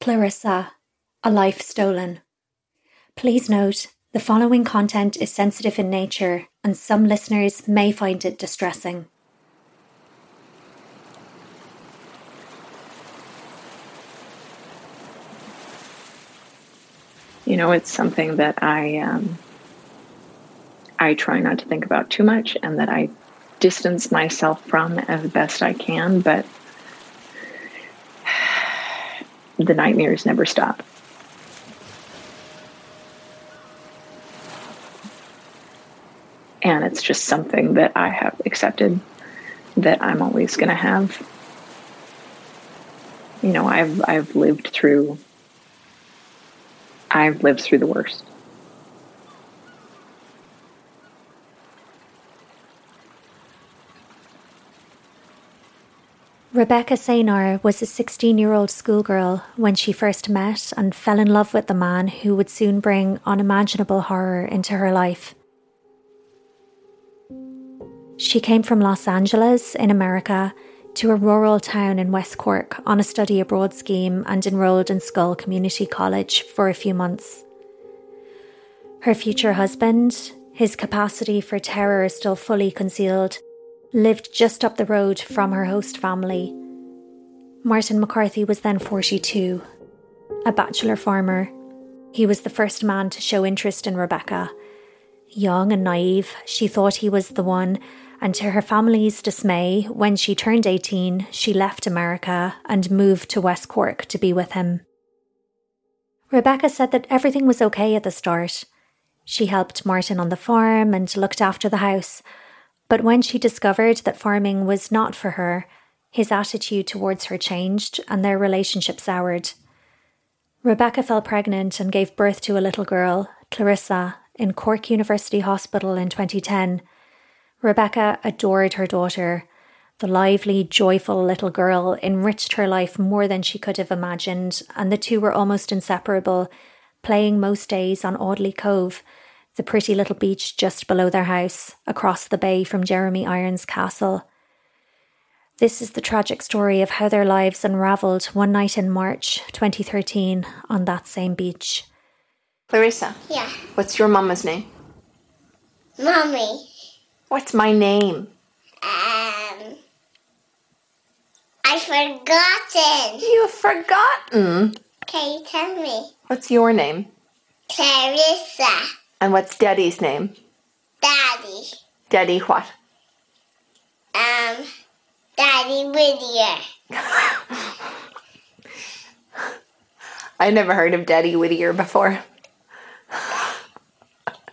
Clarissa, A Life Stolen. Please note, the following content is sensitive in nature and some listeners may find it distressing. You know, it's something that I um, I try not to think about too much, and that I distance myself from as best I can. But the nightmares never stop. And it's just something that I have accepted that I'm always going to have. You know, I've I've lived through I've lived through the worst. Rebecca Saunier was a 16 year old schoolgirl when she first met and fell in love with the man who would soon bring unimaginable horror into her life. She came from Los Angeles in America to a rural town in West Cork on a study abroad scheme and enrolled in Schull Community College for a few months. Her future husband, his capacity for terror still fully concealed, lived just up the road from her host family. Martin McCarthy was then 42, a bachelor farmer. He was the first man to show interest in Rebecca. Young and naive, she thought he was the one and to her family's dismay, when she turned 18, she left America and moved to West Cork to be with him. Rebecca said that everything was okay at the start. She helped Martin on the farm and looked after the house. But when she discovered that farming was not for her, his attitude towards her changed and their relationship soured. Rebecca fell pregnant and gave birth to a little girl, Clarissa, in Cork University Hospital in 2010 Rebecca adored her daughter. The lively, joyful little girl enriched her life more than she could have imagined, and the two were almost inseparable, playing most days on Audley Cove, the pretty little beach just below their house, across the bay from Jeremy Irons Castle. This is the tragic story of how their lives unravelled one night in March 2013 on that same beach. Clarissa. Yeah. What's your mama's name? Mommy. What's my name? Um. I've forgotten. You've forgotten. Can you tell me? What's your name? Clarissa. And what's Daddy's name? Daddy. Daddy what? Um. Daddy Whittier. I never heard of Daddy Whittier before.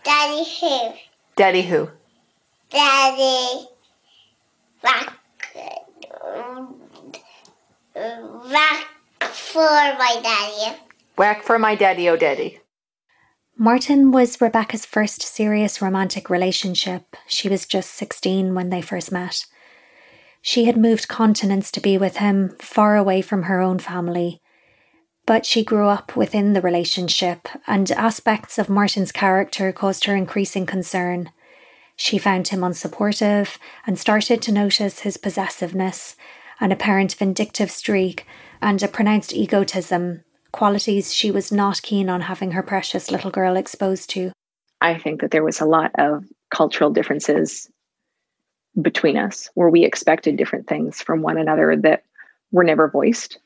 Daddy who? Daddy who? Daddy. Rock. Rock for my daddy. Whack for my daddy, oh daddy. Martin was Rebecca's first serious romantic relationship. She was just 16 when they first met. She had moved continents to be with him, far away from her own family. But she grew up within the relationship, and aspects of Martin's character caused her increasing concern. She found him unsupportive and started to notice his possessiveness, an apparent vindictive streak, and a pronounced egotism, qualities she was not keen on having her precious little girl exposed to. I think that there was a lot of cultural differences between us where we expected different things from one another that were never voiced.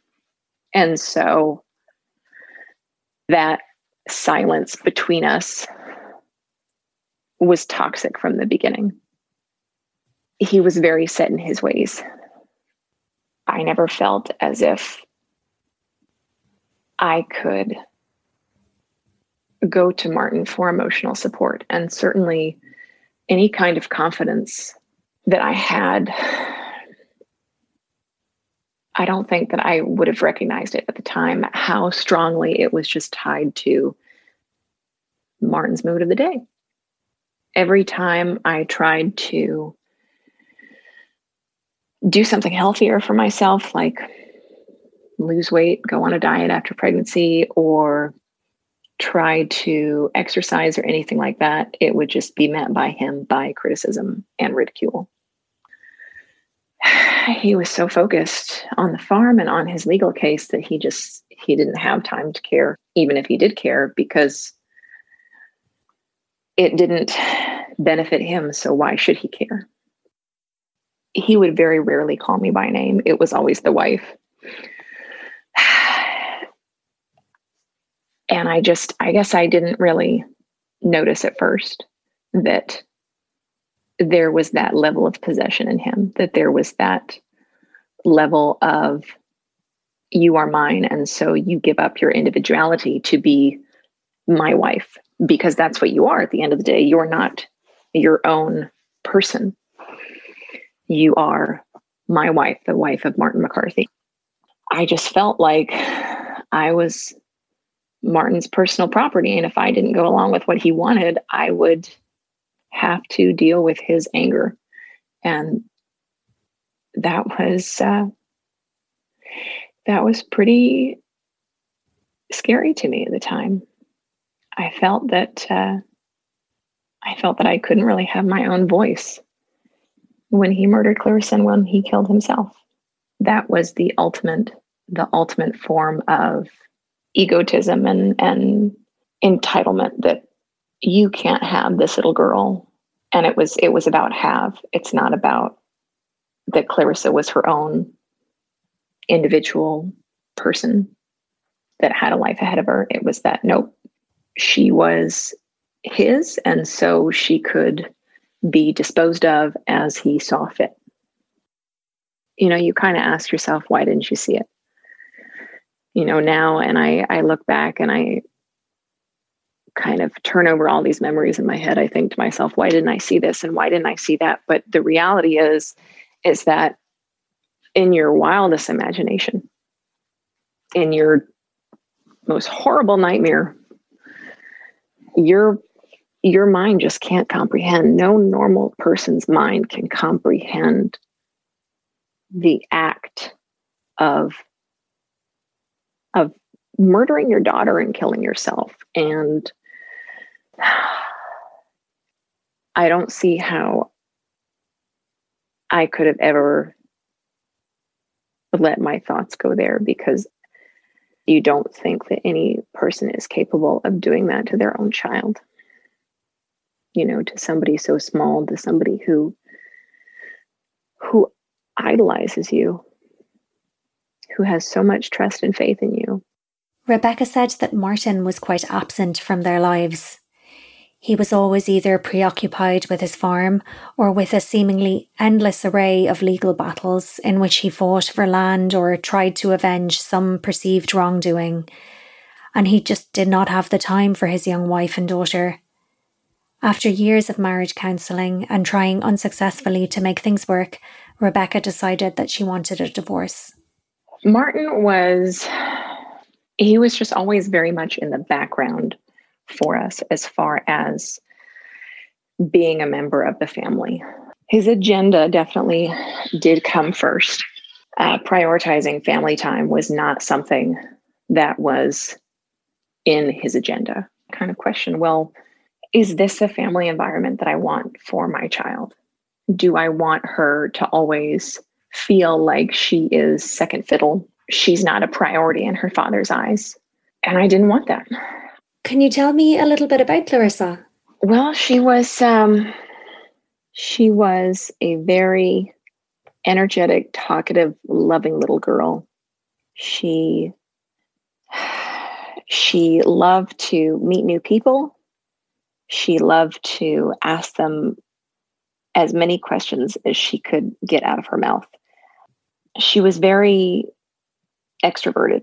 And so that silence between us was toxic from the beginning. He was very set in his ways. I never felt as if I could go to Martin for emotional support. And certainly any kind of confidence that I had I don't think that I would have recognized it at the time, how strongly it was just tied to Martin's mood of the day. Every time I tried to do something healthier for myself, like lose weight, go on a diet after pregnancy, or try to exercise or anything like that, it would just be met by him by criticism and ridicule. He was so focused on the farm and on his legal case that he just he didn't have time to care, even if he did care, because it didn't benefit him. So why should he care? He would very rarely call me by name. It was always the wife. And I just, I guess I didn't really notice at first that there was that level of possession in him, that there was that level of you are mine. And so you give up your individuality to be my wife because that's what you are at the end of the day. You're not your own person. You are my wife, the wife of Martin McCarthy. I just felt like I was Martin's personal property. And if I didn't go along with what he wanted, I would have to deal with his anger. And that was uh, that was pretty scary to me at the time. I felt that uh, I felt that I couldn't really have my own voice when he murdered Clarissa and when he killed himself. That was the ultimate the ultimate form of egotism and and entitlement that you can't have this little girl. And it was it was about have. It's not about that clarissa was her own individual person that had a life ahead of her. It was that nope she was his and so she could be disposed of as he saw fit. You know you kind of ask yourself why didn't you see it you know now and i i look back and i kind of turn over all these memories in my head. I think to myself why didn't i see this and why didn't i see that? But the reality is is that in your wildest imagination in your most horrible nightmare your your mind just can't comprehend. No normal person's mind can comprehend the act of of murdering your daughter and killing yourself. And I don't see how I could have ever let my thoughts go there because you don't think that any person is capable of doing that to their own child. You know, to somebody so small, to somebody who who idolizes you who has so much trust and faith in you. Rebecca said that Martin was quite absent from their lives. He was always either preoccupied with his farm or with a seemingly endless array of legal battles in which he fought for land or tried to avenge some perceived wrongdoing, and he just did not have the time for his young wife and daughter. After years of marriage counselling and trying unsuccessfully to make things work, Rebecca decided that she wanted a divorce. Martin was, he was just always very much in the background for us as far as being a member of the family. His agenda definitely did come first. Uh, prioritizing family time was not something that was in his agenda. Kind of question well, is this a family environment that I want for my child? Do I want her to always feel like she is second fiddle. She's not a priority in her father's eyes. And I didn't want that. Can you tell me a little bit about Clarissa? Well, she was um, she was a very energetic, talkative, loving little girl. She she loved to meet new people. She loved to ask them as many questions as she could get out of her mouth she was very extroverted.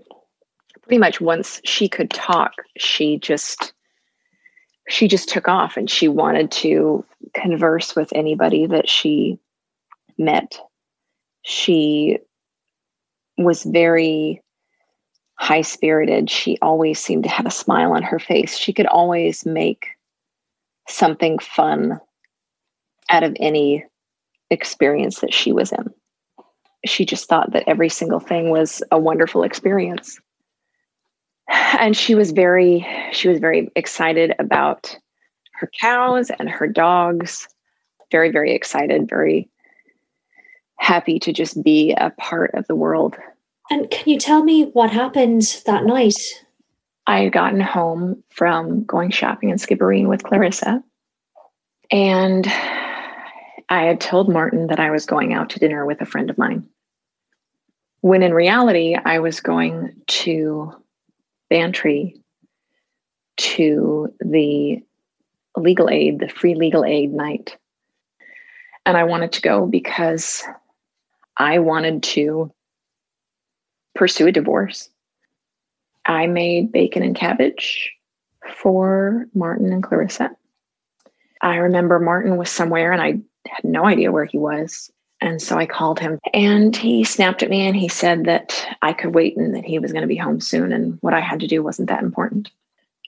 Pretty much once she could talk, she just she just took off and she wanted to converse with anybody that she met. She was very high spirited. She always seemed to have a smile on her face. She could always make something fun out of any experience that she was in. She just thought that every single thing was a wonderful experience. And she was very she was very excited about her cows and her dogs. Very very excited, very happy to just be a part of the world. And can you tell me what happened that night? I had gotten home from going shopping in Skibbereen with Clarissa. And I had told Martin that I was going out to dinner with a friend of mine. When in reality, I was going to Bantry to the legal aid, the free legal aid night. And I wanted to go because I wanted to pursue a divorce. I made bacon and cabbage for Martin and Clarissa. I remember Martin was somewhere and I had no idea where he was. And so I called him and he snapped at me and he said that I could wait and that he was going to be home soon and what I had to do wasn't that important.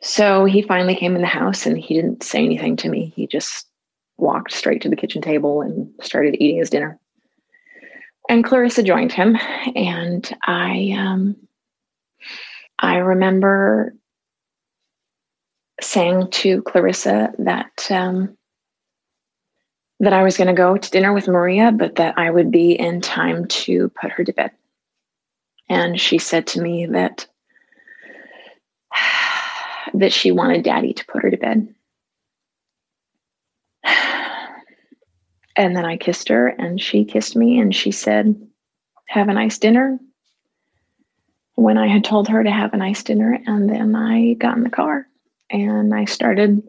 So he finally came in the house and he didn't say anything to me. He just walked straight to the kitchen table and started eating his dinner and Clarissa joined him, and I um, I remember saying to Clarissa that um, that I was going to go to dinner with Maria, but that I would be in time to put her to bed. And she said to me that that she wanted Daddy to put her to bed. And then I kissed her and she kissed me and she said, Have a nice dinner. When I had told her to have a nice dinner, and then I got in the car and I started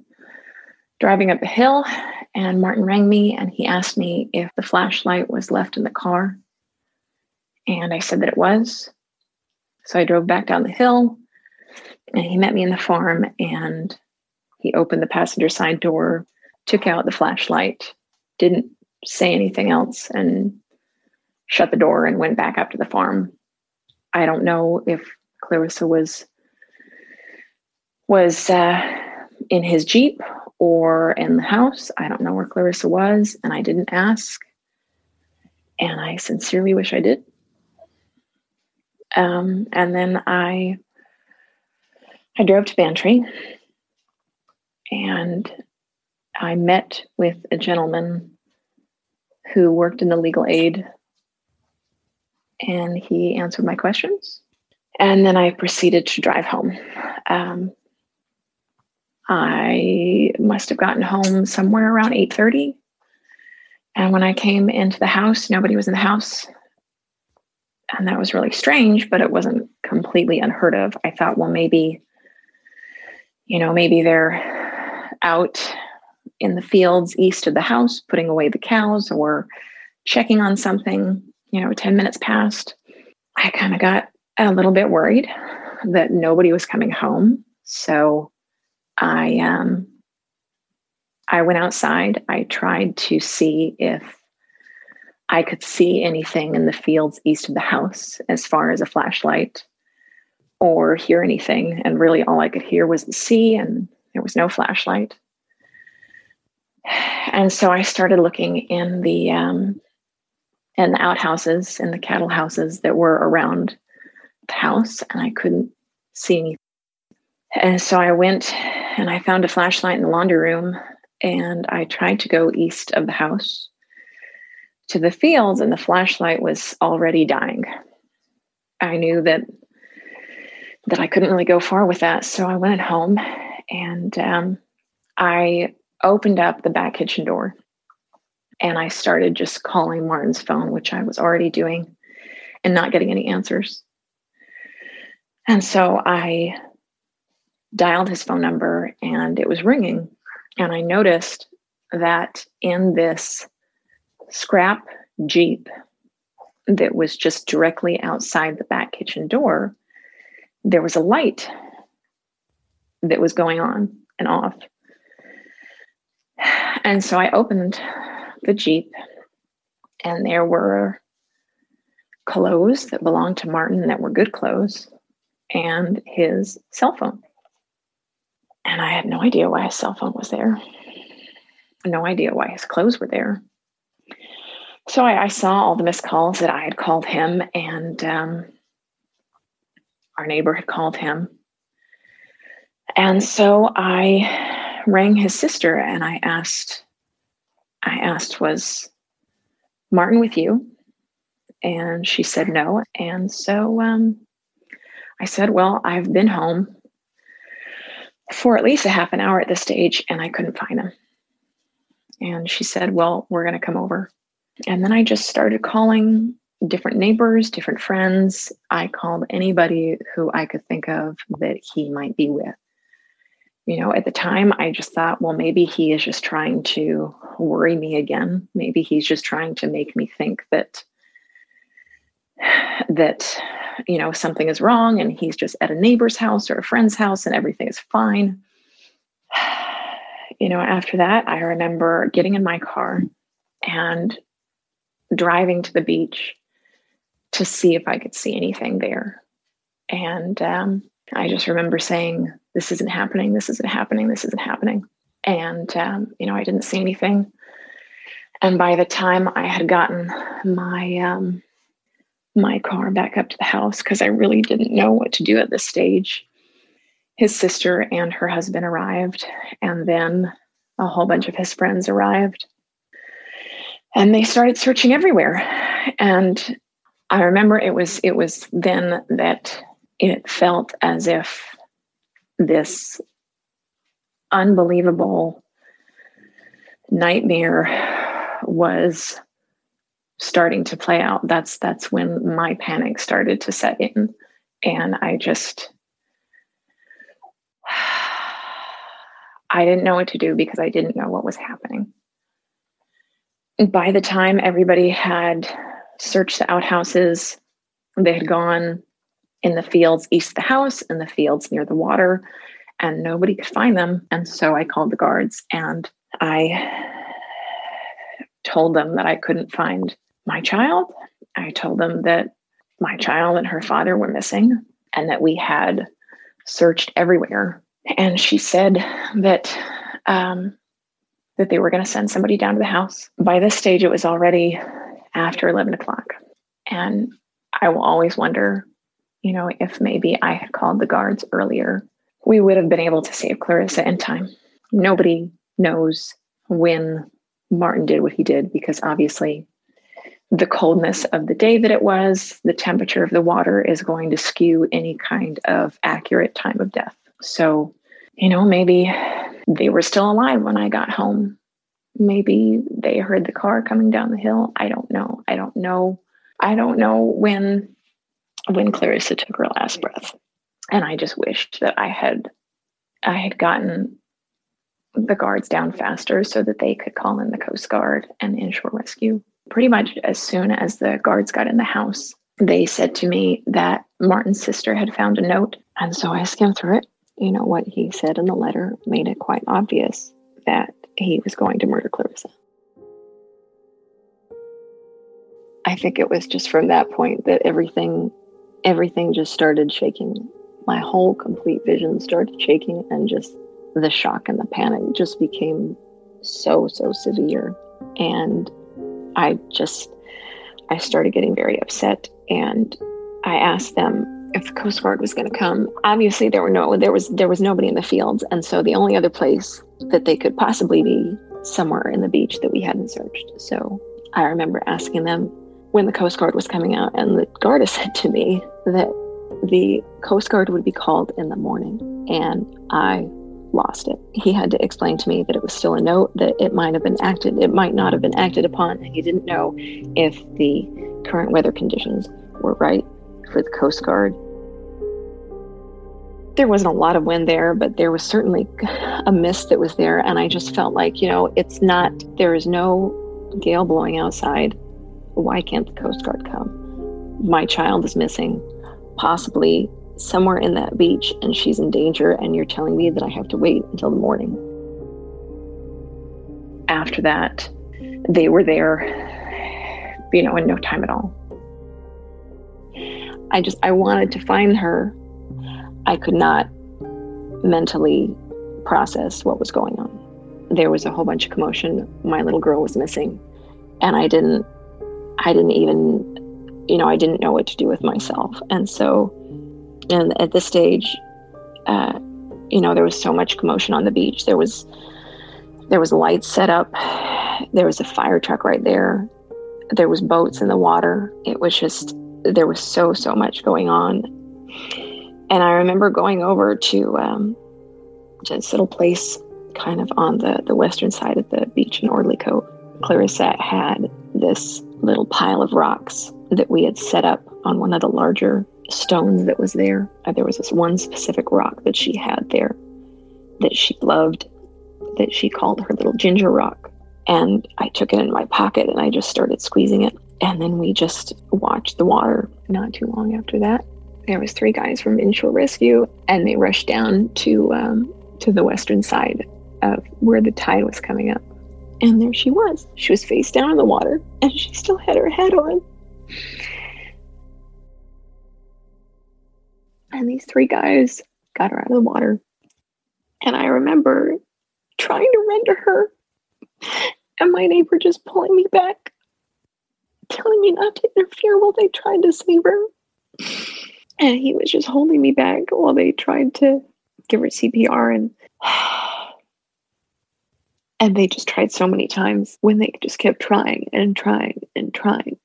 driving up a hill. And Martin rang me and he asked me if the flashlight was left in the car. And I said that it was. So I drove back down the hill and he met me in the farm and he opened the passenger side door, took out the flashlight, didn't say anything else and shut the door and went back up to the farm. I don't know if Clarissa was was uh, in his jeep or in the house. I don't know where Clarissa was, and I didn't ask. And I sincerely wish I did. Um, and then I I drove to Bantry, and I met with a gentleman who worked in the legal aid, and he answered my questions. And then I proceeded to drive home. Um, I must have gotten home somewhere around 8:30. And when I came into the house, nobody was in the house. And that was really strange, but it wasn't completely unheard of. I thought, well, maybe, you know, maybe they're out in the fields east of the house, putting away the cows or checking on something, you know, 10 minutes passed. I kind of got a little bit worried that nobody was coming home. So I um I went outside. I tried to see if I could see anything in the fields east of the house as far as a flashlight or hear anything. And really all I could hear was the sea and there was no flashlight and so I started looking in the um, in the outhouses and the cattle houses that were around the house, and I couldn't see anything. And so I went and I found a flashlight in the laundry room, and I tried to go east of the house to the fields, and the flashlight was already dying. I knew that that I couldn't really go far with that, so I went home and um, I opened up the back kitchen door and I started just calling Martin's phone, which I was already doing and not getting any answers. And so I dialed his phone number and it was ringing. And I noticed that in this scrap Jeep that was just directly outside the back kitchen door, there was a light that was going on and off. And so I opened the Jeep, and there were clothes that belonged to Martin that were good clothes and his cell phone. And I had no idea why his cell phone was there. No idea why his clothes were there. So I, I saw all the missed calls that I had called him, and um, our neighbor had called him. And so I rang his sister and I asked, I asked, was Martin with you? And she said no. And so um, I said, Well, I've been home for at least a half an hour at this stage and I couldn't find him. And she said, Well, we're going to come over. And then I just started calling different neighbors, different friends. I called anybody who I could think of that he might be with. You know, at the time, I just thought, well, maybe he is just trying to worry me again. Maybe he's just trying to make me think that that you know something is wrong and he's just at a neighbor's house or a friend's house and everything is fine. You know after that i remember getting in my car and driving to the beach to see if i could see anything there. And um, i just remember saying this isn't happening. This isn't happening. This isn't happening. And um, you know i didn't see anything. And by the time i had gotten my um, my car back up to the house because I really didn't know what to do at this stage. His sister and her husband arrived, and then a whole bunch of his friends arrived. And they started searching everywhere. And I remember it was it was then that it felt as if this unbelievable nightmare was starting to play out that's that's when my panic started to set in. And i just i didn't know what to do because i didn't know what was happening. By the time everybody had searched the outhouses they had gone in the fields east of the house in the fields near the water and nobody could find them. And so i called the guards and i told them that i couldn't find my child. I told them that my child and her father were missing and that we had searched everywhere. And she said that um, that they were going to send somebody down to the house. By this stage, it was already after 11 o'clock. And I will always wonder, you know, if maybe I had called the guards earlier, we would have been able to save Clarissa in time. Nobody knows when Martin did what he did because obviously the coldness of the day that it was, the temperature of the water is going to skew any kind of accurate time of death. So, you know, maybe they were still alive when I got home. Maybe they heard the car coming down the hill. I don't know. I don't know. I don't know when when Clarissa took her last breath. And I just wished that I had I had gotten the guards down faster so that they could call in the Coast Guard and inshore rescue pretty much as soon as the guards got in the house, they said to me that Martin's sister had found a note. And so I skimmed through it. You know, what he said in the letter made it quite obvious that he was going to murder Clarissa. I think it was just from that point that everything everything just started shaking. My whole complete vision started shaking and just the shock and the panic just became so so severe and I just I started getting very upset and I asked them if the Coast Guard was going to come. Obviously there were no there was there was nobody in the fields and so the only other place that they could possibly be somewhere in the beach that we hadn't searched. So I remember asking them when the Coast Guard was coming out and the guard said to me that the Coast Guard would be called in the morning and I lost it. He had to explain to me that it was still a note, that it might have been acted, it might not have been acted upon. He didn't know if the current weather conditions were right for the Coast Guard. There wasn't a lot of wind there, but there was certainly a mist that was there. And I just felt like, you know, it's not, there is no gale blowing outside. Why can't the Coast Guard come? My child is missing. Possibly somewhere in that beach and she's in danger, and you're telling me that I have to wait until the morning. After that, they were there, you know, in no time at all. I just I wanted to find her. I could not mentally process what was going on. There was a whole bunch of commotion. My little girl was missing, and I didn't I didn't even you know, I didn't know what to do with myself. And so and at this stage uh, you know, there was so much commotion on the beach. There was there was lights set up. There was a fire truck right there. There was boats in the water. It was just there was so so much going on. And I remember going over to um, this little place kind of on the the western side of the beach in Audley Cove. Clarissa had this little pile of rocks that we had set up on one of the larger stones that was there. Uh, there was this one specific rock that she had there that she loved, that she called her little ginger rock. And I took it in my pocket and I just started squeezing it. And then we just watched the water. Not too long after that, there was three guys from Inshore Rescue, and they rushed down to um, to the western side of where the tide was coming up. And there she was. She was face down in the water, and she still had her head on. And these three guys got her out of the water. And I remember trying to render her, and my neighbor just pulling me back, telling me not to interfere while they tried to save her. And he was just holding me back while they tried to give her CPR and and they just tried so many times when they just kept trying and trying and trying.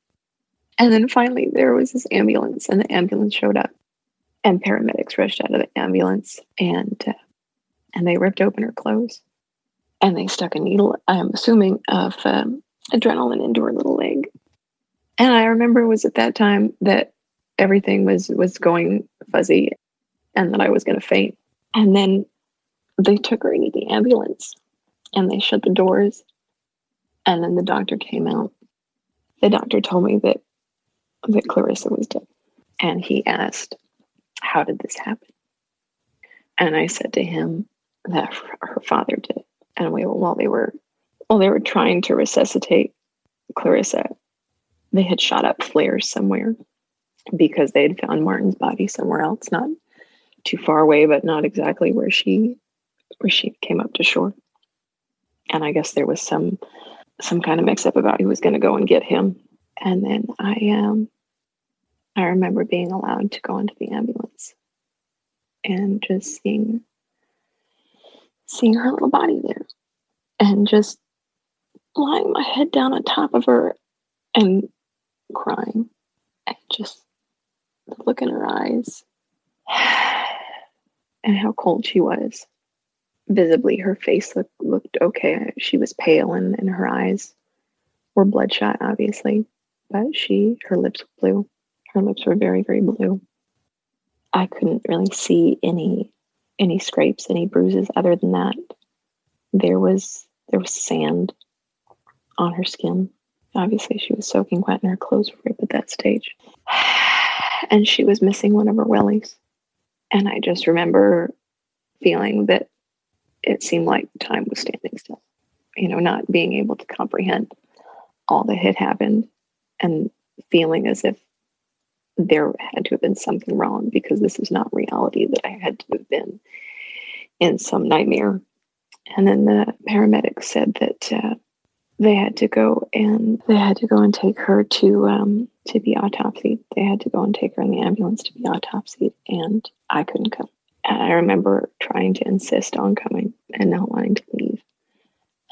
And then finally there was this ambulance and the ambulance showed up and paramedics rushed out of the ambulance and uh, and they ripped open her clothes. And they stuck a needle i'm assuming of um, adrenaline into her little leg. And i remember it was at that time that everything was was going fuzzy and that i was going to faint. And then they took her into the ambulance and they shut the doors. And then the doctor came out. The doctor told me that that clarissa was dead. And he asked how did this happen? And I said to him that her father did. And we, while they were, while they were trying to resuscitate Clarissa, they had shot up flares somewhere because they had found Martin's body somewhere else, not too far away, but not exactly where she, where she came up to shore. And I guess there was some, some kind of mix up about who was going to go and get him. And then I, um, I remember being allowed to go into the ambulance and just seeing seeing her little body there and just lying my head down on top of her and crying and just the look in her eyes and how cold she was. Visibly, her face looked, looked okay. She was pale and, and her eyes were bloodshot, obviously, but she, her lips were blue. Her lips were very, very blue. I couldn't really see any any scrapes, any bruises other than that. There was there was sand on her skin. Obviously, she was soaking wet and her clothes were ripped at that stage. And she was missing one of her wellies. And I just remember feeling that it seemed like time was standing still. You know, not being able to comprehend all that had happened and feeling as if there had to have been something wrong because this is not reality that I had to have been in some nightmare. And then the paramedics said that uh, they had to go and they had to go and take her to um, to be autopsied. They had to go and take her in the ambulance to be autopsied, and I couldn't come. And I remember trying to insist on coming and not wanting to leave,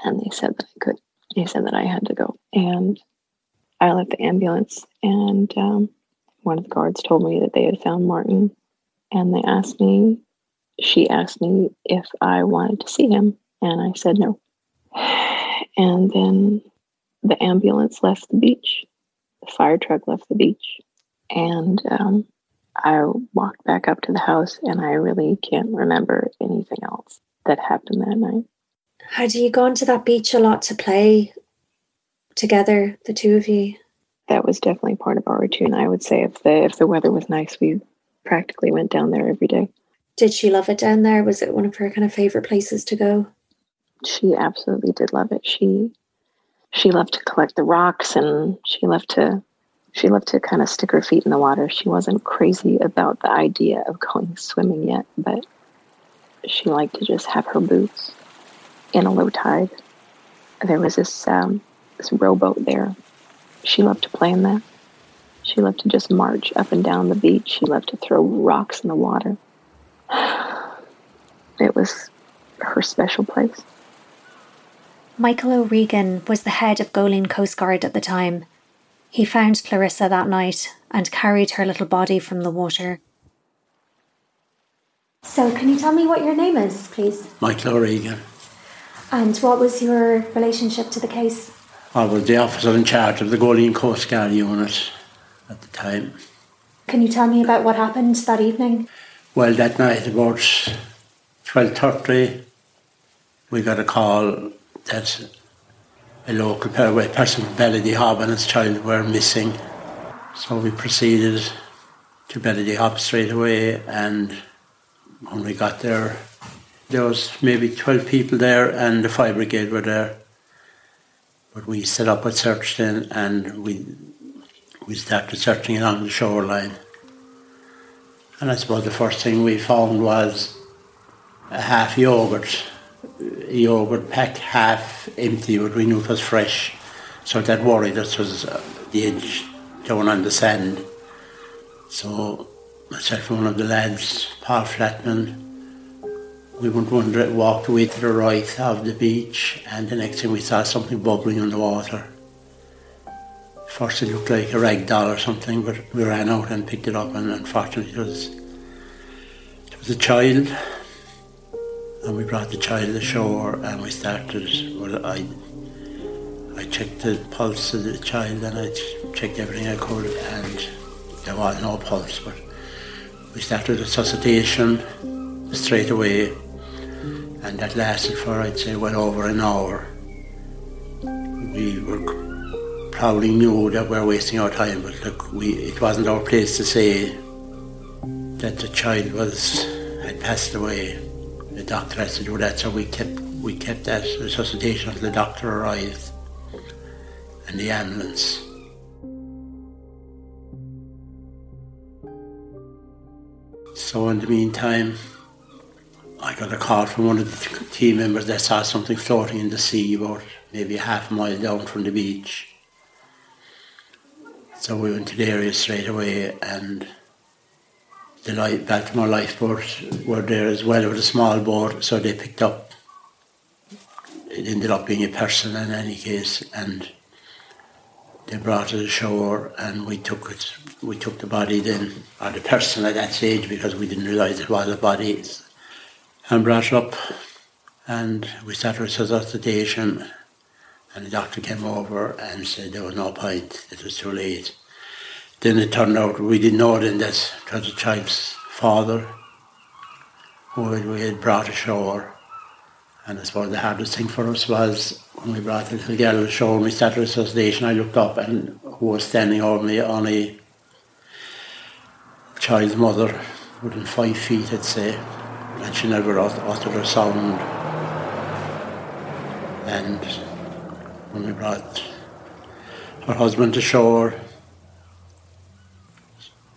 and they said that I could. They said that I had to go, and I left the ambulance and um, one of the guards told me that they had found Martin and they asked me, she asked me if I wanted to see him. And I said no. And then the ambulance left the beach, the fire truck left the beach. And um, I walked back up to the house and I really can't remember anything else that happened that night. Had you gone to that beach a lot to play together, the two of you? That was definitely part of our routine. I would say if the if the weather was nice, we practically went down there every day. Did she love it down there? Was it one of her kind of favorite places to go? She absolutely did love it. She she loved to collect the rocks and she loved to She loved to kind of stick her feet in the water. She wasn't crazy about the idea of going swimming yet, but she liked to just have her boots in a low tide. There was this um, this rowboat there. She loved to play in that. She loved to just march up and down the beach. She loved to throw rocks in the water. It was her special place. Michael O'Regan was the head of Goleen Coast Guard at the time. He found Clarissa that night and carried her little body from the water. So, can you tell me what your name is, please? Michael O'Regan. And what was your relationship to the case? I was the officer in charge of the Goleen Coast Guard unit at the time. Can you tell me about what happened that evening? Well, that night about 12.30, we got a call that a local person from Ballydehob and his child were missing. So we proceeded to Ballydehob straight away and when we got there, there was maybe 12 people there and the fire brigade were there. But we set up a search then and we we started searching along the shoreline. And I suppose the first thing we found was a half yogurt, a yogurt pack half empty, but we knew it was fresh. So that worried us was uh, the edge down on the sand. So myself and one of the lads, Paul Flatman, we went wonder walked away to the right of the beach and the next thing we saw something bubbling in the water. First it looked like a rag doll or something, but we ran out and picked it up and unfortunately it was it was a child. And we brought the child ashore and we started well I I checked the pulse of the child and I checked everything I could and there was no pulse but we started resuscitation straight away and that lasted for I'd say well over an hour. We were probably knew that we were wasting our time, but look, we it wasn't our place to say that the child was had passed away. The doctor has to do that, so we kept we kept that resuscitation until the doctor arrived and the ambulance. So in the meantime, I got a call from one of the team members that saw something floating in the sea about maybe a half a mile down from the beach. So we went to the area straight away and the life, Baltimore lifeboat were there as well with a small boat, so they picked up. It ended up being a person in any case, and they brought it ashore, and we took it. We took the body then, or the person at that stage, because we didn't realise it was a body, and brought up, and we started resuscitation and the doctor came over and said there was no point, it was too late. Then it turned out, we didn't know then that was the child's father who we had brought ashore. And I suppose the hardest thing for us was when we brought the little girl ashore and we started resuscitation, I looked up and who was standing over me, on child's mother, within five feet, I'd say, and she never uttered a sound. And when we brought her husband to shore,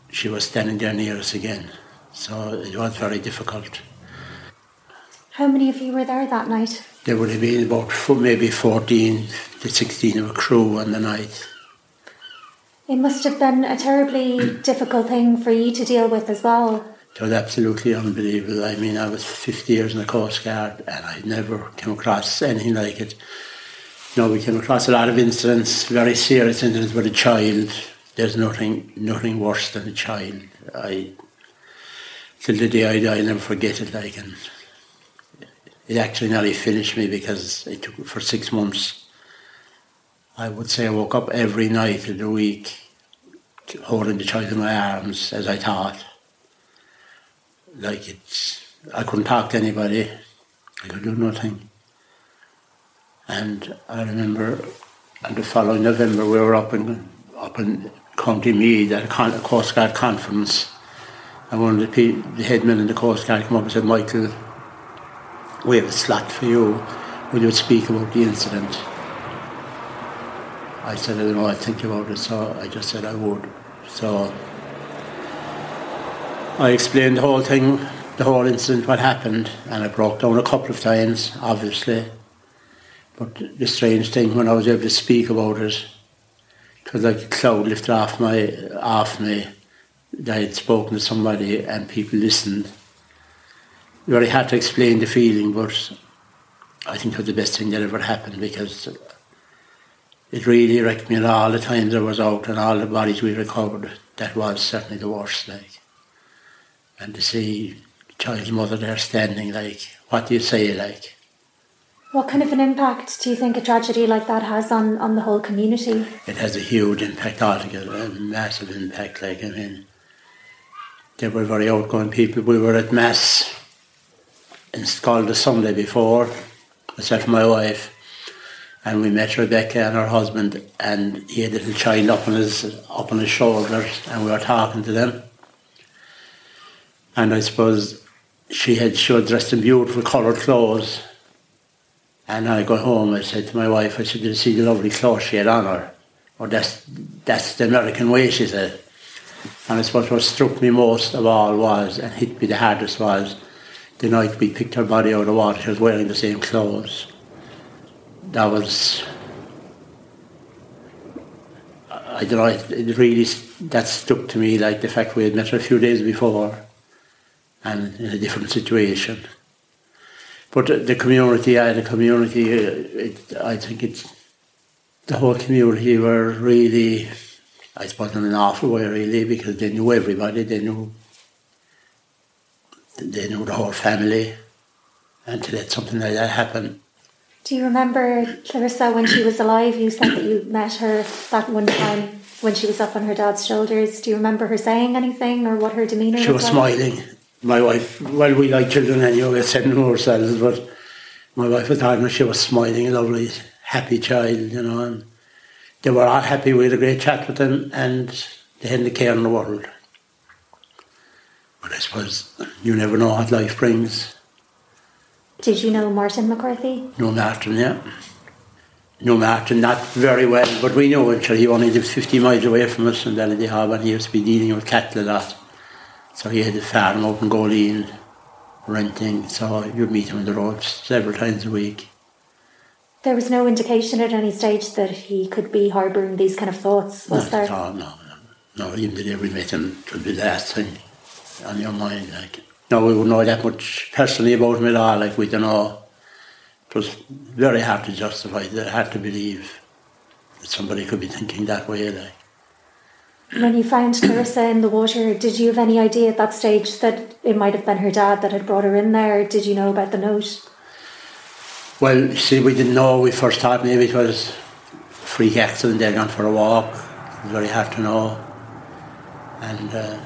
she was standing there near us again. So it was very difficult. How many of you were there that night? There would have been about maybe 14 to 16 of a crew on the night. It must have been a terribly difficult thing for you to deal with as well. It was absolutely unbelievable. I mean, I was 50 years in the Coast Guard and I never came across anything like it you know, we came across a lot of incidents, very serious incidents with a child. There's nothing, nothing worse than a child. I, till the day I die, I'll never forget it. Like, and it actually nearly finished me because it took for six months. I would say I woke up every night of the week holding the child in my arms as I thought. Like it's, I couldn't talk to anybody. I could do nothing. And I remember, and the following November, we were up in up in County Meath at a, con- Coast Guard conference, and one of the, the headmen in the Coast Guard came up and said, "Michael, we have a slot for you. Will you speak about the incident?" I said, I don't know, I'd think about it, so I just said I would. So I explained the whole thing, the whole incident, what happened, and I broke down a couple of times, obviously. But the strange thing, when I was able to speak about it, it was like a cloud lifted off my off me. I had spoken to somebody and people listened. Very hard to explain the feeling, but I think it was the best thing that ever happened because it really wrecked me And all the times I was out and all the bodies we recovered. That was certainly the worst, like. And to see the child's mother there standing, like, what do you say, like? What kind of an impact do you think a tragedy like that has on, on the whole community? It has a huge impact altogether, a massive impact. Like, I mean, they were very outgoing people. We were at Mass in Schull the Sunday before, myself and my wife, and we met Rebecca and her husband, and he had a little child up on his up on his shoulders, and we were talking to them. And I suppose she had she was dressed in beautiful coloured clothes. And I got home, I said to my wife, I said, Did you see the lovely clothes she had on her? Or that's that's the American way, she said. And I suppose what struck me most of all was, and hit me the hardest was, the night we picked her body out of the water, she was wearing the same clothes. That was, I don't know, it, it really, that stuck to me, like the fact we had met her a few days before, and in a different situation. But the community, yeah, the community, uh, it, I think it's, the whole community were really, I suppose in an awful way really, because they knew everybody, they knew, they knew the whole family, and to let something like that happen. Do you remember, Clarissa, when she was alive, you said that you met her that one time when she was up on her dad's shoulders. Do you remember her saying anything or what her demeanour She was like? smiling. My wife, well, we like children anyway, we said to ourselves, but my wife was talking, she was smiling, a lovely, happy child, you know, and they were all happy. We had a great chat with them, and they hadn't a care in the world. But I suppose you never know what life brings. Did you know Martin McCarthy? No Martin, yeah. No Martin, not very well, but we know him. Sure, he only lived 50 miles away from us in Ballydehob, and he used to be dealing with cattle a lot. So he had a farm up in Goleen, renting, so you'd meet him on the road several times a week. There was no indication at any stage that he could be harbouring these kind of thoughts, was Not there? at all, no, no. No, even the day we met him, it would be the last thing on your mind, like. No, we wouldn't know that much personally about him at all, like, we don't know. It was very hard to justify, hard to believe that somebody could be thinking that way, like. When you found Clarissa in the water, did you have any idea at that stage that it might have been her dad that had brought her in there? Did you know about the note? Well, see, we didn't know. We first thought maybe it was freak accident. They'd gone for a walk. It was very hard to know. And uh,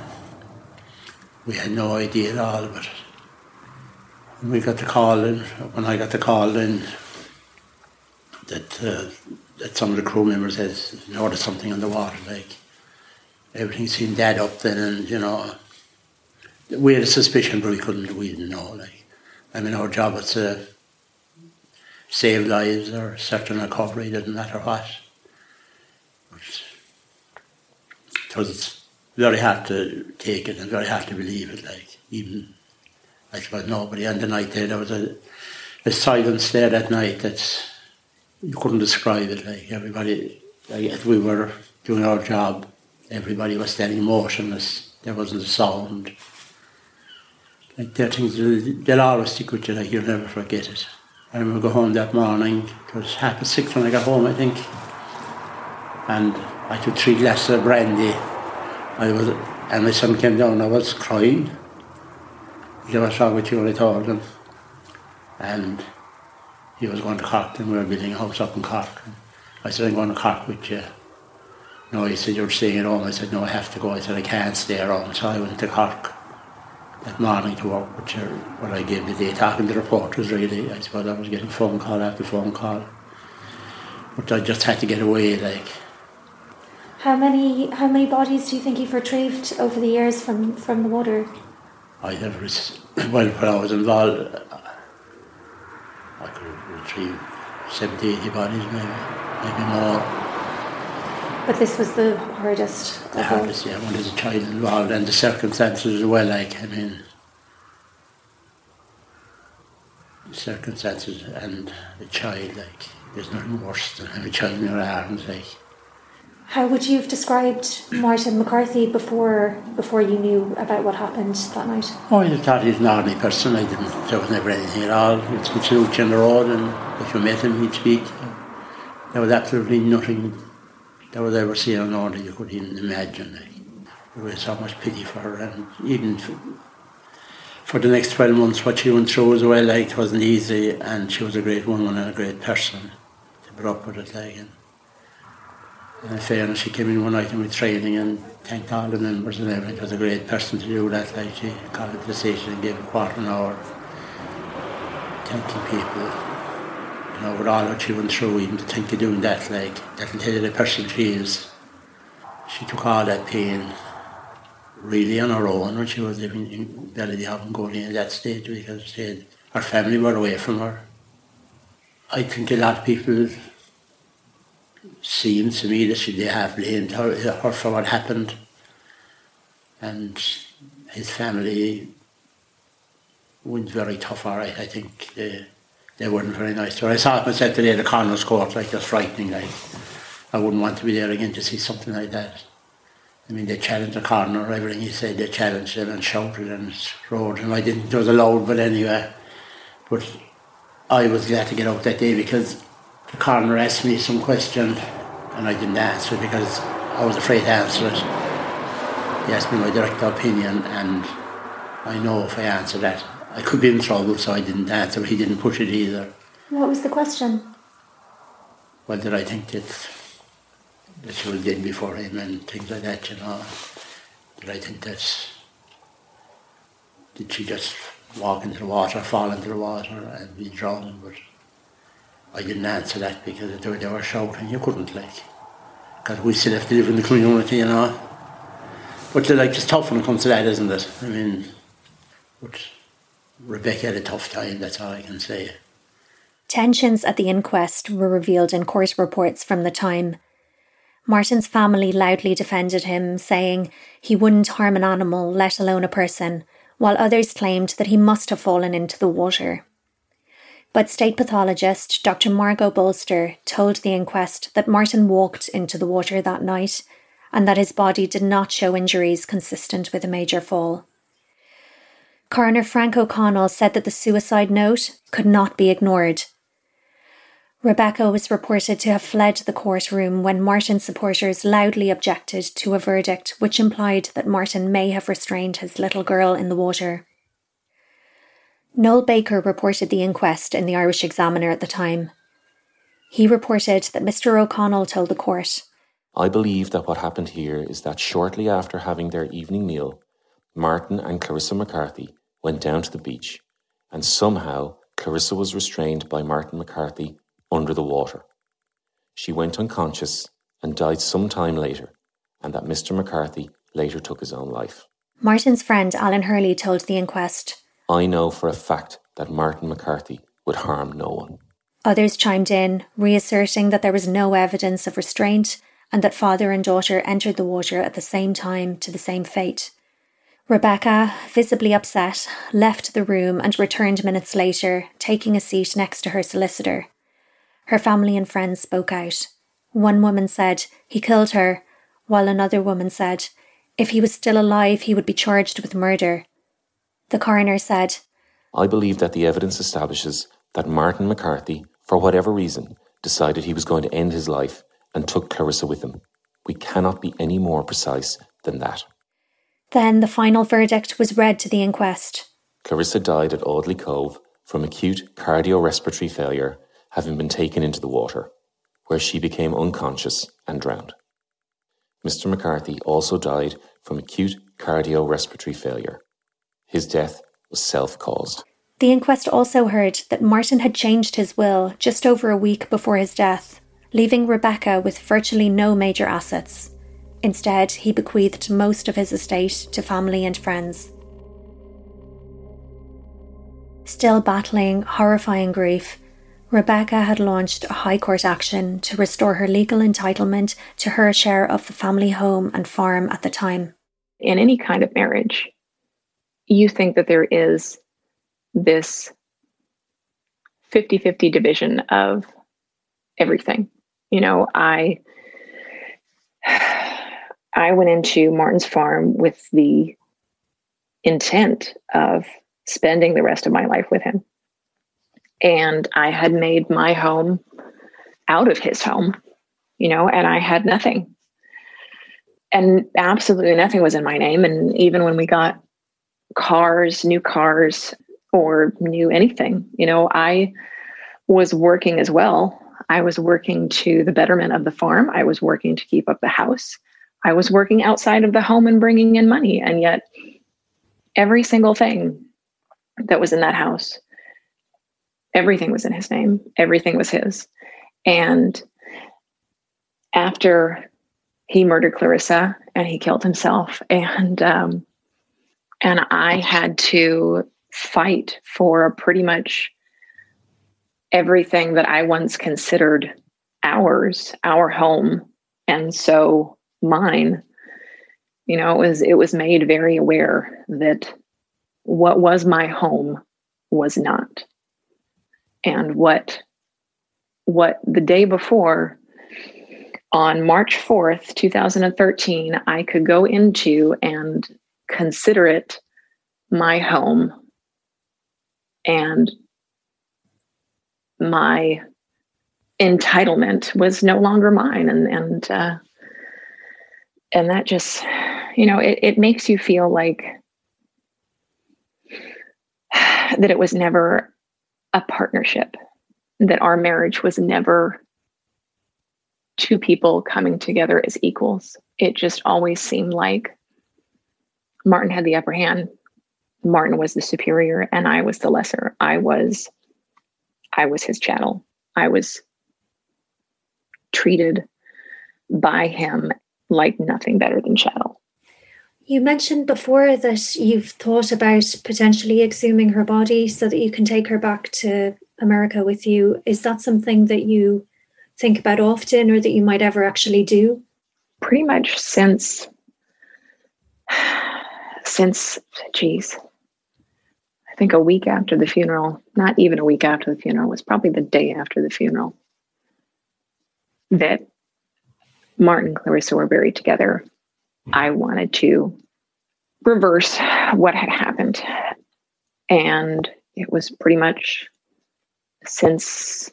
we had no idea at all. But when we got the call in, when I got the call in, that, uh, that some of the crew members had noticed something on the water, like everything seemed dead up then, and you know, we had a suspicion, but we couldn't, we didn't know. Like, I mean, our job was to save lives or search and recovery, doesn't matter what. Because it's very hard to take it and very hard to believe it, like, even, I suppose nobody on the night there, there was a, a silence there that night that you couldn't describe it, like, everybody, like, we were doing our job, everybody was standing motionless, there wasn't a sound. Like, there things, they'll always stick with you, like, you'll never forget it. I remember go home that morning. It was half past six when I got home, I think. And I took three glasses of brandy. I was, and my son came down. I was crying. He "What's wrong with you?" I told him. And he was going to Cork, and we were building a house up in Cork. I said, "I'm going to Cork with you." No, he said, "You're staying at home." I said, "No, I have to go." I said, "I can't stay at home." So I went to Cork that morning to work, which are what I gave the day talking to the reporters really. I suppose I was getting phone call after phone call. But I just had to get away, like How many how many bodies do you think you've retrieved over the years from, from the water? I never, res- well, when I was involved, I could retrieve 70, 80 bodies maybe, maybe more. But this was the hardest. The hardest, yeah, when there's a child involved and the circumstances as well, like, I mean, circumstances and the child, like, there's nothing worse than having a child in your arms, like. How would you have described Martin McCarthy before before you knew about what happened that night? Oh, I thought he was an ordinary person. I didn't, there was never anything at all. He'd salute you on the road and if you met him, he'd speak. There was absolutely nothing that was ever seen on order you could even imagine. There was so much pity for her and even for, for the next 12 months what she went through as well, like, it wasn't easy and she was a great woman and a great person to put up with it, like, and in fairness, she came in one night and we training and thanked all the members and everything. It was a great person to do that. Like she called it the station and gave a quarter an hour thanking people. Know, with all that she went through, even to think of doing that, like, that'll the person she is. She took all that pain really on her own when she was living in Ballydehob and going at that stage because had, her family were away from her. I think a lot of people seemed to me that she they have blamed her, her for what happened. And his family went very tough, all right. I think they, they weren't very nice to her. I saw myself today at the coroner's court, like just frightening. Like, I wouldn't want to be there again to see something like that. I mean, they challenged the coroner, everything he said, they challenged him and shouted and roared. And I didn't, it was allowed, but anyway. But I was glad to get out that day because the coroner asked me some question and I didn't answer because I was afraid to answer it. He asked me my direct opinion and I know if I answer that I could be in trouble so I didn't answer. He didn't push it either. What was the question? Well, did I think that that she was dead before him and things like that, you know? Did I think that did she just walk into the water, fall into the water and be drowned? But I didn't answer that because they were, they were shouting. You couldn't, like, because we still have to live in the community, you know. But like, it's tough when it comes to that, isn't it? I mean, but Rebecca had a tough time. That's all I can say. Tensions at the inquest were revealed in court reports from the time. Martin's family loudly defended him, saying he wouldn't harm an animal, let alone a person, while others claimed that he must have fallen into the water. But state pathologist Dr. Margot Bolster told the inquest that Martin walked into the water that night and that his body did not show injuries consistent with a major fall. Coroner Frank O'Connell said that the suicide note could not be ignored. Rebecca was reported to have fled the courtroom when Martin's supporters loudly objected to a verdict which implied that Martin may have restrained his little girl in the water. Noel Baker reported the inquest in the Irish Examiner at the time. He reported that Mr. O'Connell told the court I believe that what happened here is that shortly after having their evening meal, Martin and Clarissa McCarthy went down to the beach, and somehow Clarissa was restrained by Martin McCarthy under the water. She went unconscious and died some time later, and that Mr. McCarthy later took his own life. Martin's friend Alan Hurley told the inquest I know for a fact that Martin McCarthy would harm no one. Others chimed in, reasserting that there was no evidence of restraint and that father and daughter entered the water at the same time to the same fate. Rebecca, visibly upset, left the room and returned minutes later, taking a seat next to her solicitor. Her family and friends spoke out. One woman said he killed her, while another woman said if he was still alive, he would be charged with murder. The coroner said, I believe that the evidence establishes that Martin McCarthy, for whatever reason, decided he was going to end his life and took Clarissa with him. We cannot be any more precise than that. Then the final verdict was read to the inquest. Clarissa died at Audley Cove from acute cardiorespiratory failure, having been taken into the water, where she became unconscious and drowned. Mr. McCarthy also died from acute cardiorespiratory failure. His death was self caused. The inquest also heard that Martin had changed his will just over a week before his death, leaving Rebecca with virtually no major assets. Instead, he bequeathed most of his estate to family and friends. Still battling horrifying grief, Rebecca had launched a High Court action to restore her legal entitlement to her share of the family home and farm at the time. In any kind of marriage, you think that there is this 50 50 division of everything. You know, I. I went into Martin's farm with the intent of spending the rest of my life with him. And I had made my home out of his home, you know, and I had nothing. And absolutely nothing was in my name. And even when we got cars, new cars, or new anything, you know, I was working as well. I was working to the betterment of the farm. I was working to keep up the house. I was working outside of the home and bringing in money. And yet, every single thing that was in that house everything was in his name everything was his and after he murdered clarissa and he killed himself and um, and i had to fight for pretty much everything that i once considered ours our home and so mine. You know it was it was made very aware that what was my home was not. And what what the day before on March 4th, 2013, I could go into and consider it my home and my entitlement was no longer mine. And and uh, and that just you know it, it makes you feel like that it was never a partnership, that our marriage was never two people coming together as equals. It just always seemed like Martin had the upper hand. Martin was the superior and I was the lesser. I was I was his chattel. I was treated by him like nothing better than chattel. You mentioned before that you've thought about potentially exhuming her body so that you can take her back to America with you. Is that something that you think about often or that you might ever actually do? Pretty much since, since, geez, I think a week after the funeral, not even a week after the funeral, was probably the day after the funeral, that Martin and Clarissa were buried together hmm. I wanted to reverse what had happened. And it was pretty much since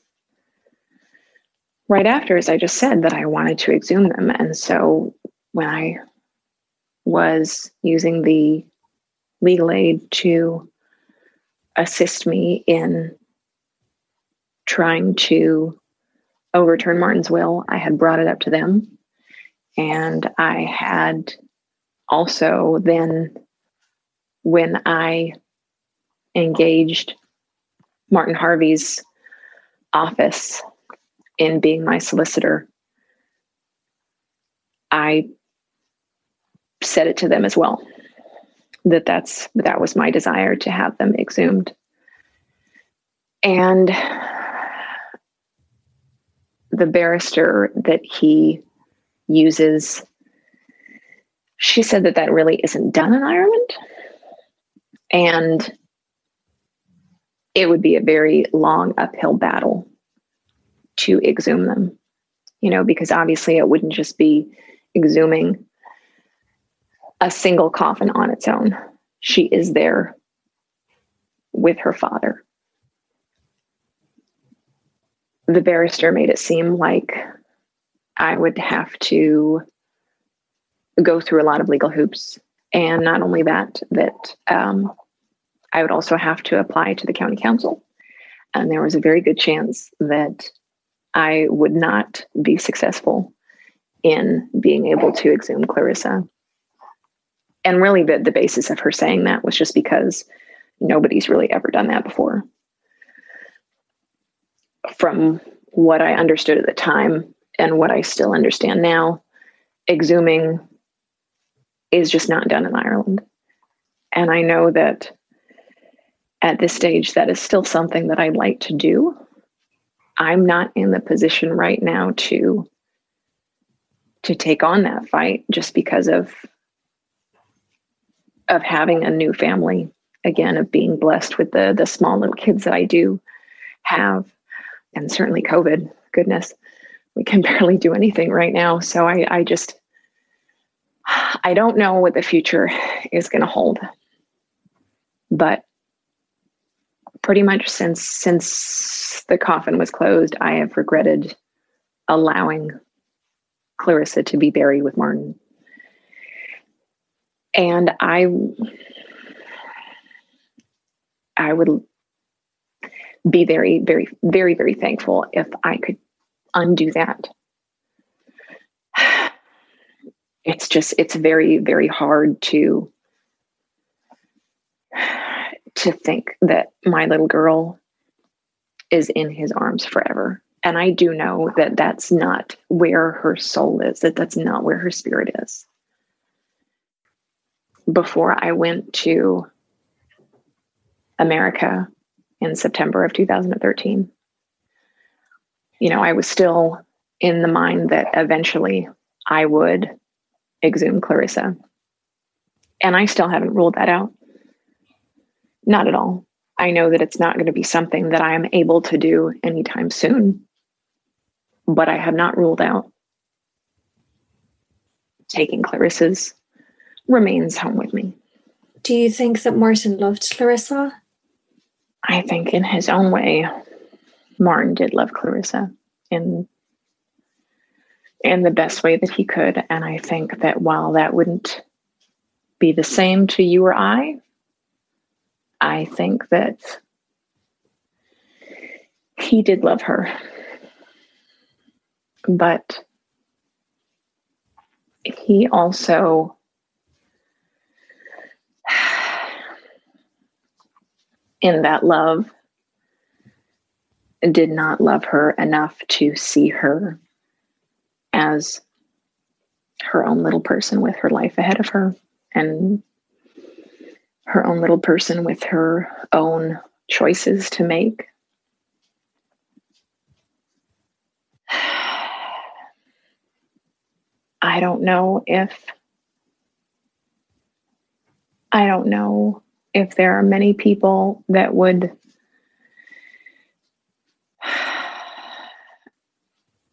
right after, as I just said, that I wanted to exhume them. And so when I was using the legal aid to assist me in trying to overturn Martin's will, I had brought it up to them. And I had also then, when I engaged Martin Harvey's office in being my solicitor, I said it to them as well that that's that was my desire to have them exhumed. And the barrister that he uses she said that that really isn't done in Ireland. And it would be a very long uphill battle to exhume them you know because obviously it wouldn't just be exhuming a single coffin on its own. She is there with her father the barrister made it seem like I would have to go through a lot of legal hoops. And not only that, that um, I would also have to apply to the county council. And there was a very good chance that I would not be successful in being able to exhume Clarissa. And really, the, the basis of her saying that was just because nobody's really ever done that before. From what I understood at the time, and what I still understand now, exhuming is just not done in Ireland. And I know that at this stage, that is still something that I'd like to do. I'm not in the position right now to to take on that fight just because of of having a new family again of being blessed with the the small little kids that I do have and certainly covid goodness we can barely do anything right now. So I I just I don't know what the future is going to hold. But pretty much since since the coffin was closed I have regretted allowing Clarissa to be buried with Martin. And I I would be very, very, very, very thankful if I could undo that. It's just, it's very, very hard to to think that my little girl is in his arms forever. And I do know that that's not where her soul is, that that's not where her spirit is. Before I went to America in September of 2013. You know, I was still in the mind that eventually I would exhume Clarissa. And I still haven't ruled that out. Not at all. I know that it's not going to be something that I am able to do anytime soon, but I have not ruled out taking Clarissa's remains home with me. Do you think that Martin loved Clarissa? I think in his own way, Martin did love Clarissa in in the best way that he could. And I think that while that wouldn't be the same to you or I, I think that he did love her. But he also in that love did not love her enough to see her as her own little person with her life ahead of her and her own little person with her own choices to make. I don't know if I don't know if there are many people that would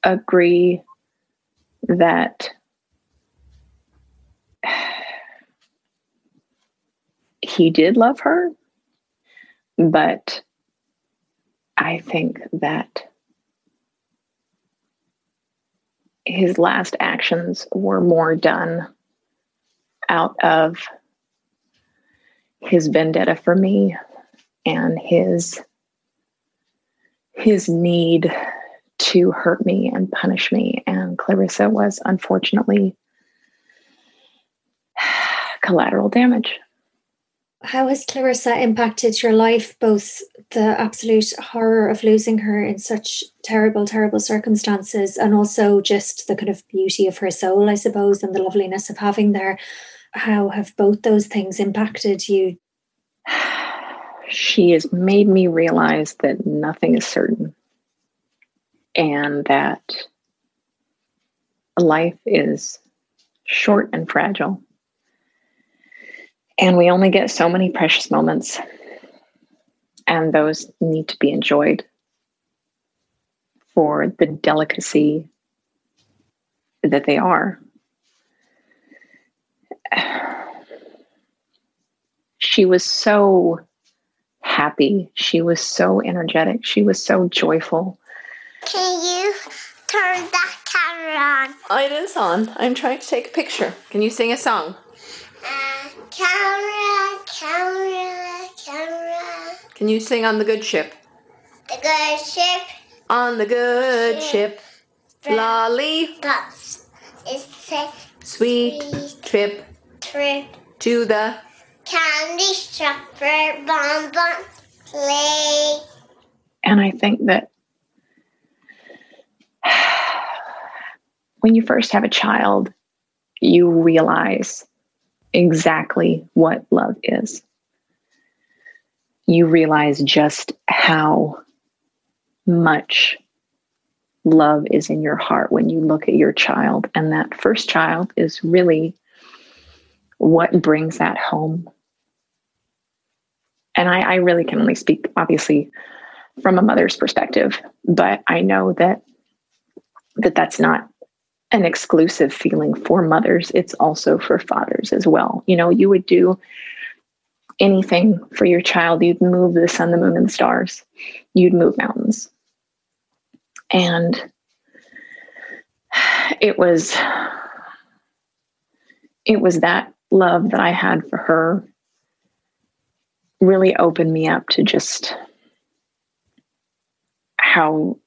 agree that he did love her, but I think that his last actions were more done out of his vendetta for me and his his need to hurt me and punish me. And clarissa was unfortunately collateral damage. How has clarissa impacted your life both the absolute horror of losing her in such terrible terrible circumstances and also just the kind of beauty of her soul i suppose and the loveliness of having there how have both those things impacted you? She has made me realize that nothing is certain and that life is short and fragile. And we only get so many precious moments, and those need to be enjoyed for the delicacy that they are. She was so happy. She was so energetic. She was so joyful. Can you turn that camera on? Oh, it is on. I'm trying to take a picture. Can you sing a song? Uh, camera, camera, camera. Can you sing on the good ship? The good ship. On the good ship. ship. Lollipops. It's a sweet, sweet trip. Trip. To the candy strawberry bonbon play. And I think that when you first have a child, you realize exactly what love is. You realize just how much love is in your heart when you look at your child. And that first child is really what brings that home. And I, I really can only speak, obviously, from a mother's perspective, but I know that that that's not an exclusive feeling for mothers. It's also for fathers as well. You know, you would do anything for your child. You'd move the sun, the moon, and the stars. You'd move mountains. And it was it was that love that I had for her really opened me up to just how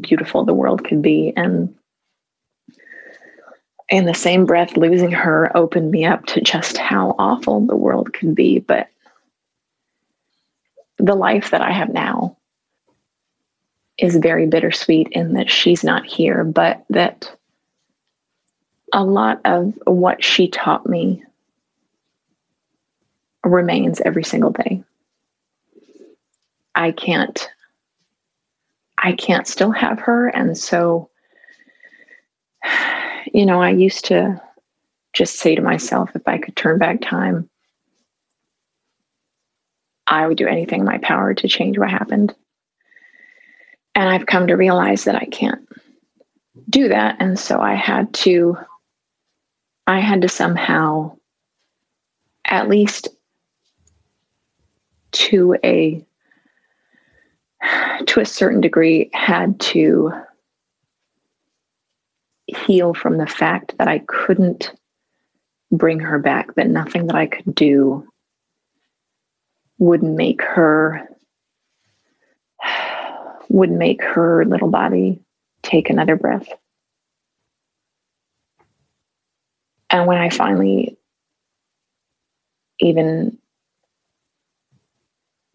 beautiful the world could be. And in the same breath losing her opened me up to just how awful the world could be. But the life that i have now is very bittersweet in that she's not here but that a lot of what she taught me remains every single day i can't i can't still have her and so you know, I used to just say to myself, if I could turn back time, I would do anything in my power to change what happened. And I've come to realize that I can't do that. And so I had to, I had to somehow, at least to a to a certain degree had to heal from the fact that I couldn't bring her back, that nothing that I could do would make her would make her little body take another breath. And when I finally even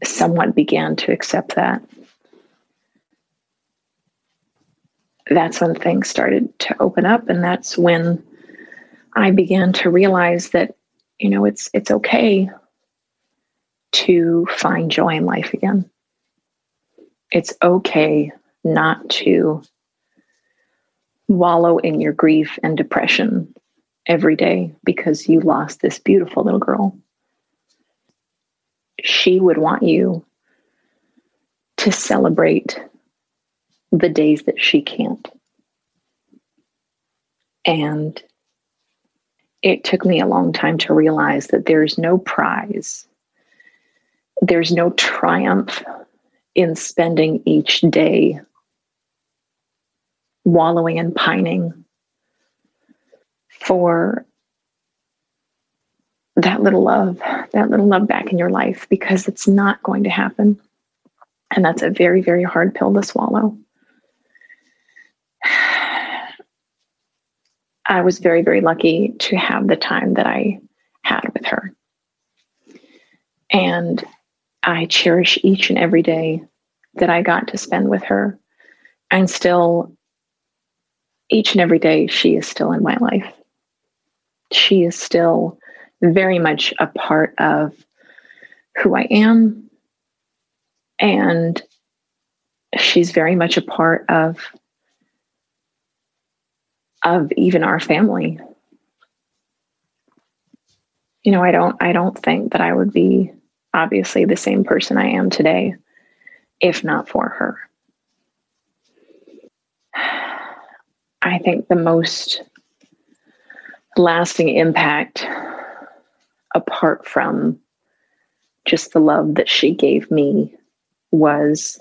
somewhat began to accept that, that's when things started to open up. And that's when i began to realize that you know it's it's okay to find joy in life again. It's okay not to wallow in your grief and depression every day because you lost this beautiful little girl she would want you to celebrate the days that she can't. And it took me a long time to realize that there's no prize, there's no triumph in spending each day wallowing and pining for that little love, that little love back in your life, because it's not going to happen. And that's a very, very hard pill to swallow. I was very, very lucky to have the time that I had with her. And I cherish each and every day that I got to spend with her. And still, each and every day, she is still in my life. She is still very much a part of who I am. And she's very much a part of of even our family. You know, I don't I don't think that I would be obviously the same person I am today if not for her. I think the most lasting impact apart from just the love that she gave me was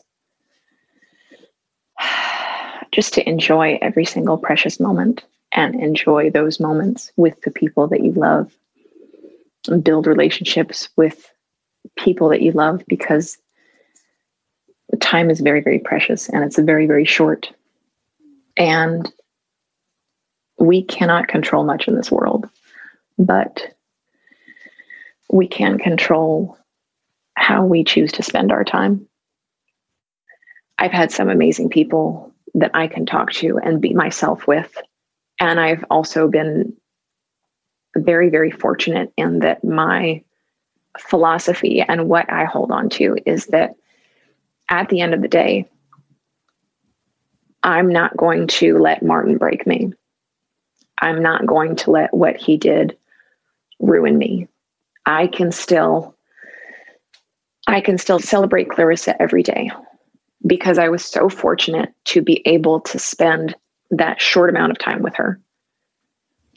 just to enjoy every single precious moment and enjoy those moments with the people that you love. And build relationships with people that you love because time is very very precious and it's very very short. And we cannot control much in this world but we can control how we choose to spend our time i've had some amazing people that I can talk to and be myself with. And I've also been very, very fortunate in that my philosophy and what I hold on to is that at the end of the day, I'm not going to let Martin break me. I'm not going to let what he did ruin me. I can still I can still celebrate Clarissa every day because I was so fortunate to be able to spend that short amount of time with her.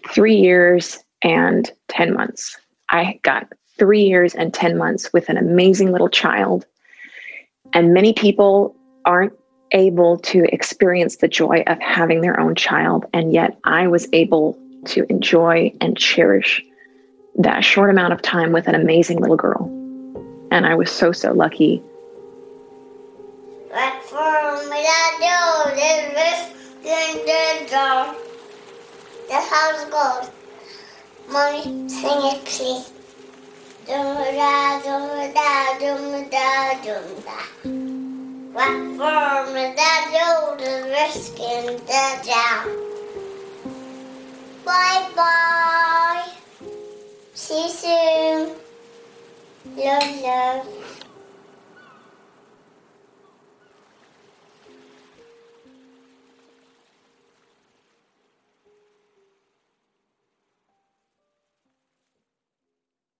3 years and 10 months. I got 3 years and 10 months with an amazing little child. And many people aren't able to experience the joy of having their own child. And yet I was able to enjoy and cherish that short amount of time with an amazing little girl. And I was so, so lucky. How it goes. Mommy, sing it, please. Dum da dum da dum da dum da. Down. Bye bye. See you soon. Love, love.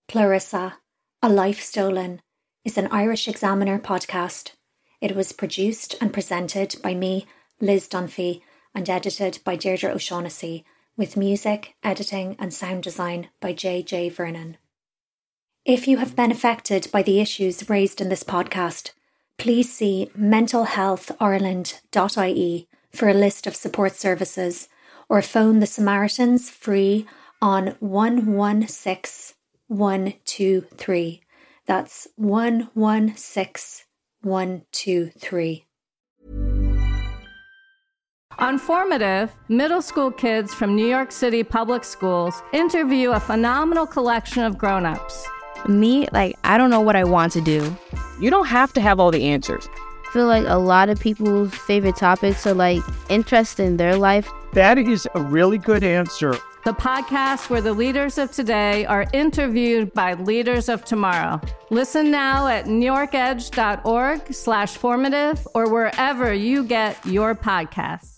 Clarissa, A Life Stolen is an Irish Examiner podcast. It was produced and presented by me, Liz Dunphy, and edited by Deirdre O'Shaughnessy, with music, editing, and sound design by J.J. Vernon. If you have been affected by the issues raised in this podcast, please see mentalhealthireland.ie for a list of support services or phone the Samaritans free on 116123. That's 116123. On Formative, middle school kids from New York City public schools interview a phenomenal collection of grown-ups. Me, like, I don't know what I want to do. You don't have to have all the answers. I feel like a lot of people's favorite topics are like interest in their life. That is a really good answer. The podcast where the leaders of today are interviewed by leaders of tomorrow. Listen now at newyorkedge.org slash formative or wherever you get your podcasts.